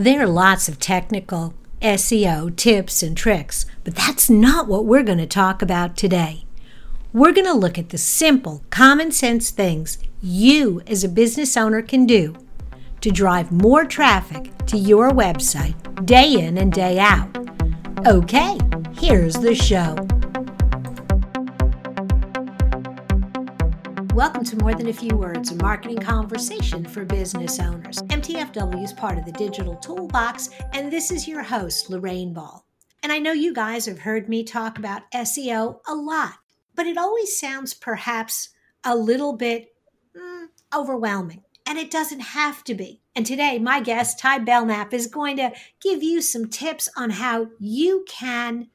There are lots of technical SEO tips and tricks, but that's not what we're going to talk about today. We're going to look at the simple, common sense things you as a business owner can do to drive more traffic to your website day in and day out. Okay, here's the show. Welcome to More Than a Few Words, a marketing conversation for business owners. MTFW is part of the Digital Toolbox, and this is your host, Lorraine Ball. And I know you guys have heard me talk about SEO a lot, but it always sounds perhaps a little bit mm, overwhelming, and it doesn't have to be. And today, my guest, Ty Belknap, is going to give you some tips on how you can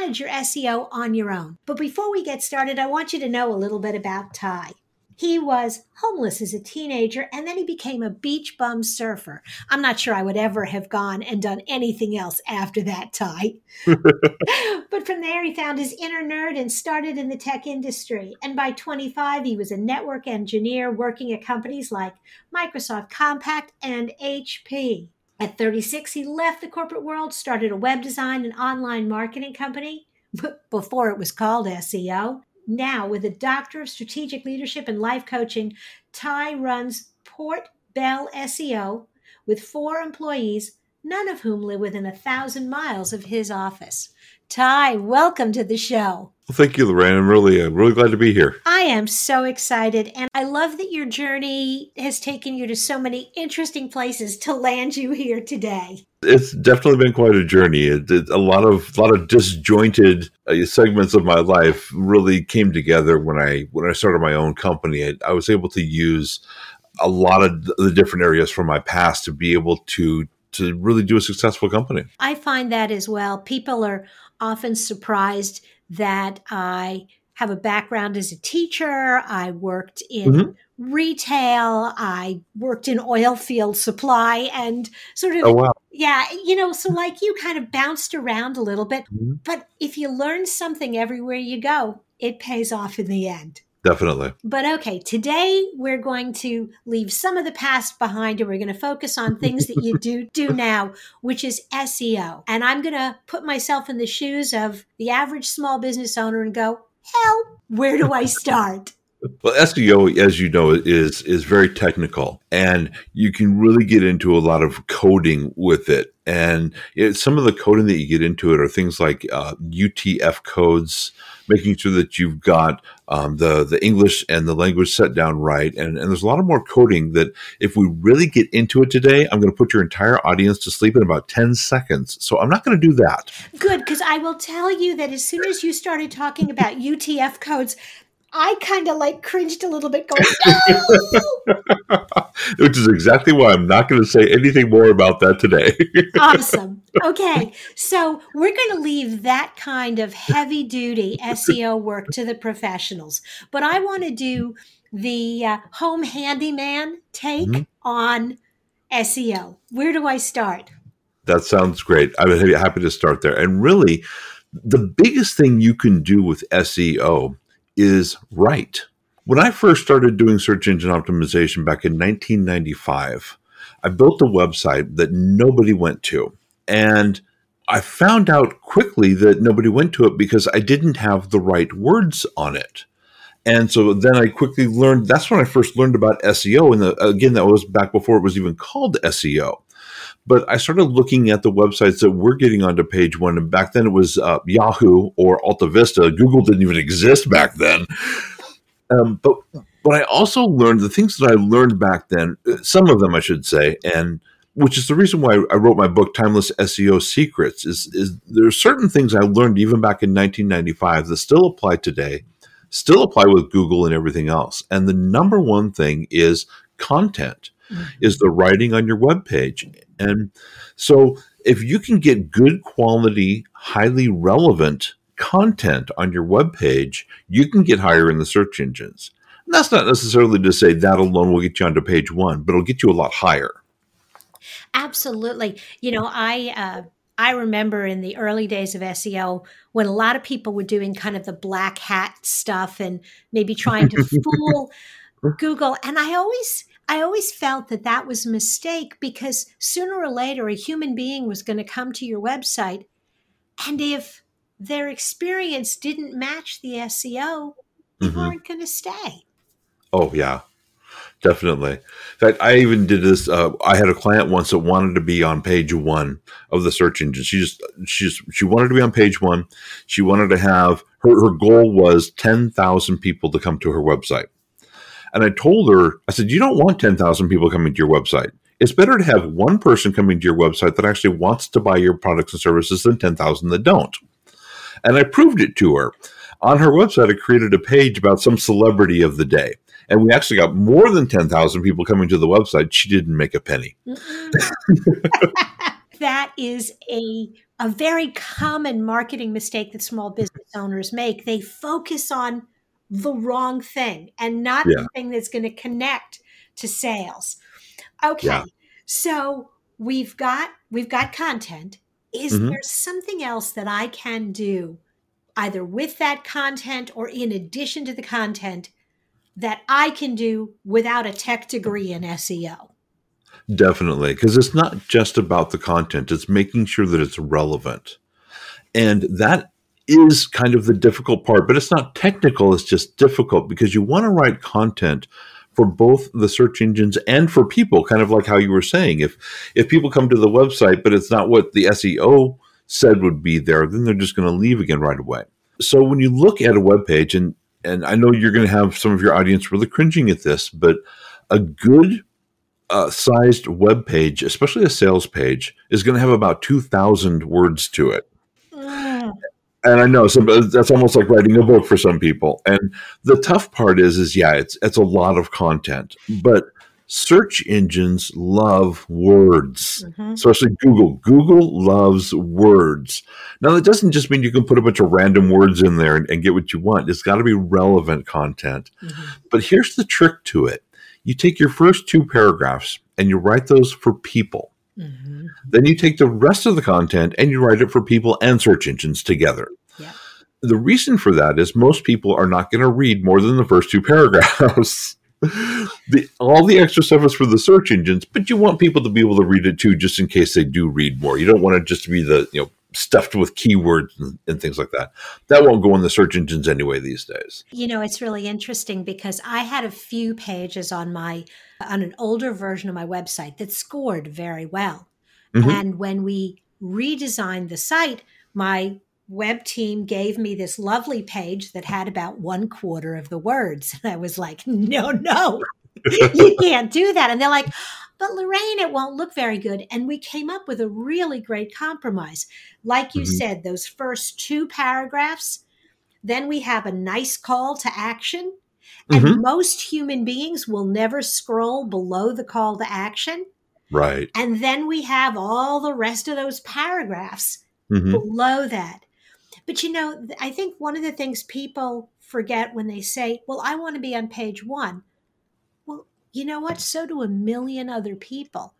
manage your SEO on your own. But before we get started, I want you to know a little bit about Ty. He was homeless as a teenager and then he became a beach bum surfer. I'm not sure I would ever have gone and done anything else after that, Ty. but from there, he found his inner nerd and started in the tech industry. And by 25, he was a network engineer working at companies like Microsoft Compaq and HP. At 36, he left the corporate world, started a web design and online marketing company before it was called SEO. Now, with a Doctor of Strategic Leadership and Life Coaching, Ty runs Port Bell SEO with four employees, none of whom live within a thousand miles of his office. Ty, welcome to the show. Well, thank you, Lorraine. I'm really, uh, really glad to be here. I am so excited. And I love that your journey has taken you to so many interesting places to land you here today. It's definitely been quite a journey. It, it, a lot of, a lot of disjointed uh, segments of my life really came together when I, when I started my own company. I, I was able to use a lot of the different areas from my past to be able to to really do a successful company. I find that as well. People are often surprised that I have a background as a teacher. I worked in mm-hmm. retail. I worked in oil field supply and sort of, oh, wow. yeah, you know, so like you kind of bounced around a little bit. Mm-hmm. But if you learn something everywhere you go, it pays off in the end. Definitely. But okay, today we're going to leave some of the past behind and we're going to focus on things that you do do now, which is SEO. And I'm going to put myself in the shoes of the average small business owner and go, "Hell, where do I start?" Well, SEO, as you know, is is very technical, and you can really get into a lot of coding with it. And it, some of the coding that you get into it are things like uh, UTF codes, making sure that you've got um, the the English and the language set down right. And, and there's a lot of more coding that if we really get into it today, I'm going to put your entire audience to sleep in about 10 seconds. So I'm not going to do that. Good, because I will tell you that as soon as you started talking about UTF codes, I kind of like cringed a little bit, going, no! Which is exactly why I'm not going to say anything more about that today. awesome. Okay. So we're going to leave that kind of heavy duty SEO work to the professionals. But I want to do the uh, home handyman take mm-hmm. on SEO. Where do I start? That sounds great. I'm happy to start there. And really, the biggest thing you can do with SEO is right. When I first started doing search engine optimization back in 1995, I built a website that nobody went to. And I found out quickly that nobody went to it because I didn't have the right words on it. And so then I quickly learned that's when I first learned about SEO. And the, again, that was back before it was even called SEO. But I started looking at the websites that were getting onto page one. And back then it was uh, Yahoo or Alta Vista. Google didn't even exist back then. Um, but but I also learned the things that I learned back then, some of them I should say, and which is the reason why I wrote my book Timeless SEO Secrets is is there are certain things I learned even back in 1995 that still apply today, still apply with Google and everything else. And the number one thing is content. Mm-hmm. Is the writing on your web page. And so if you can get good quality, highly relevant content on your web page, you can get higher in the search engines. And that's not necessarily to say that alone will get you onto page one, but it'll get you a lot higher. Absolutely. You know, I uh, I remember in the early days of SEO when a lot of people were doing kind of the black hat stuff and maybe trying to fool Google. And I always I always felt that that was a mistake because sooner or later a human being was going to come to your website. And if their experience didn't match the SEO, they mm-hmm. weren't going to stay. Oh, yeah, definitely. In fact, I even did this. Uh, I had a client once that wanted to be on page one of the search engine. She just, she just, she wanted to be on page one. She wanted to have her, her goal was 10,000 people to come to her website. And I told her, I said, you don't want 10,000 people coming to your website. It's better to have one person coming to your website that actually wants to buy your products and services than 10,000 that don't. And I proved it to her. On her website, I created a page about some celebrity of the day. And we actually got more than 10,000 people coming to the website. She didn't make a penny. that is a a very common marketing mistake that small business owners make. They focus on the wrong thing and not yeah. the thing that's going to connect to sales. Okay. Yeah. So we've got we've got content. Is mm-hmm. there something else that I can do either with that content or in addition to the content that I can do without a tech degree in SEO? Definitely, because it's not just about the content, it's making sure that it's relevant. And that is kind of the difficult part, but it's not technical, it's just difficult because you want to write content for both the search engines and for people, kind of like how you were saying. If if people come to the website, but it's not what the SEO said would be there, then they're just going to leave again right away. So when you look at a web page, and and I know you're going to have some of your audience really cringing at this, but a good uh, sized web page, especially a sales page, is going to have about two thousand words to it and I know some that's almost like writing a book for some people. And the tough part is, is yeah, it's it's a lot of content, but search engines love words, mm-hmm. especially Google. Google loves words. Now, that doesn't just mean you can put a bunch of random words in there and, and get what you want. It's got to be relevant content. Mm-hmm. But here's the trick to it you take your first two paragraphs and you write those for people. Mm-hmm. Then you take the rest of the content and you write it for people and search engines together. Yeah. The reason for that is most people are not going to read more than the first two paragraphs. the, all the extra stuff is for the search engines, but you want people to be able to read it too, just in case they do read more. You don't want it just to be the you know stuffed with keywords and, and, things like that. That won't go in the search engines anyway these days. You know, it's really interesting because I had a few pages on my on an older version of my website that scored very well. Mm-hmm. And when we redesigned the site, my web team gave me this lovely page that had about one quarter of the words. And I was like, no, no, you can't do that. And they're like, but Lorraine, it won't look very good. And we came up with a really great compromise. Like you mm-hmm. said, those first two paragraphs, then we have a nice call to action. And mm-hmm. most human beings will never scroll below the call to action. Right. And then we have all the rest of those paragraphs mm-hmm. below that. But you know, I think one of the things people forget when they say, well, I want to be on page one. Well, you know what? So do a million other people.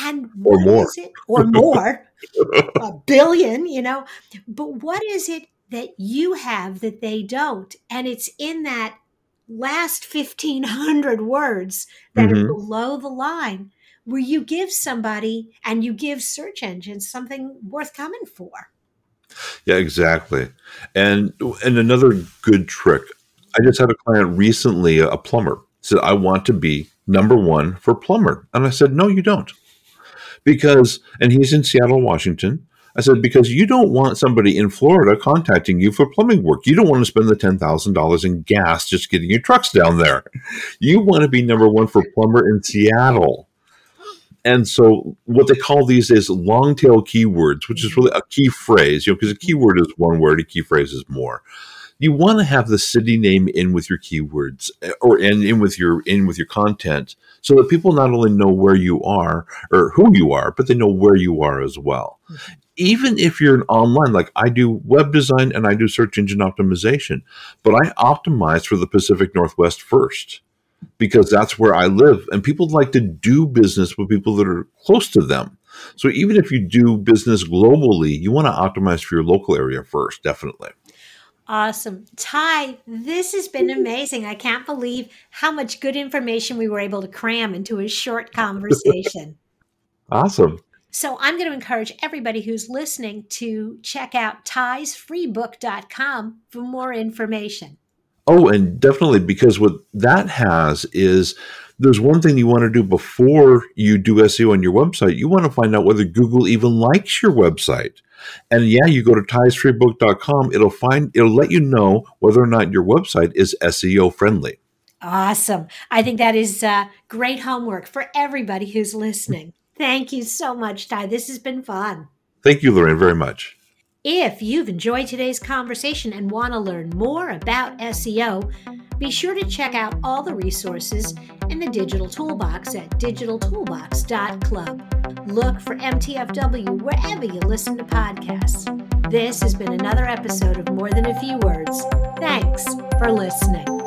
And or more. it? Or more, a billion, you know. But what is it that you have that they don't? And it's in that last 1500 words that mm-hmm. are below the line where you give somebody and you give search engines something worth coming for. Yeah, exactly. And and another good trick. I just had a client recently, a plumber, said, I want to be number one for plumber. And I said, No, you don't. Because and he's in Seattle, Washington. I said, because you don't want somebody in Florida contacting you for plumbing work. You don't want to spend the $10,000 in gas just getting your trucks down there. You want to be number one for plumber in Seattle. And so, what they call these is long tail keywords, which is really a key phrase, you know, because a keyword is one word, a key phrase is more. You want to have the city name in with your keywords eh, or in, in with your in with your content so that people not only know where you are or who you are, but they know where you are as well. Even if you're an online, like I do web design and I do search engine optimization, but I optimize for the Pacific Northwest first because that's where I live. And people like to do business with people that are close to them. So even if you do business globally, you want to optimize for your local area first, definitely. Awesome. Ty, this has been amazing. I can't believe how much good information we were able to cram into a short conversation. awesome. So I'm going to encourage everybody who's listening to check out tysfreebook.com for more information. Oh, and definitely because what that has is there's one thing you want to do before you do SEO on your website. You want to find out whether Google even likes your website. And yeah, you go to tysfreebook.com, it'll find it'll let you know whether or not your website is SEO friendly. Awesome. I think that is uh, great homework for everybody who's listening. Thank you so much, Ty. This has been fun. Thank you, Lorraine, very much. If you've enjoyed today's conversation and want to learn more about SEO, be sure to check out all the resources in the Digital Toolbox at digitaltoolbox.club. Look for MTFW wherever you listen to podcasts. This has been another episode of More Than a Few Words. Thanks for listening.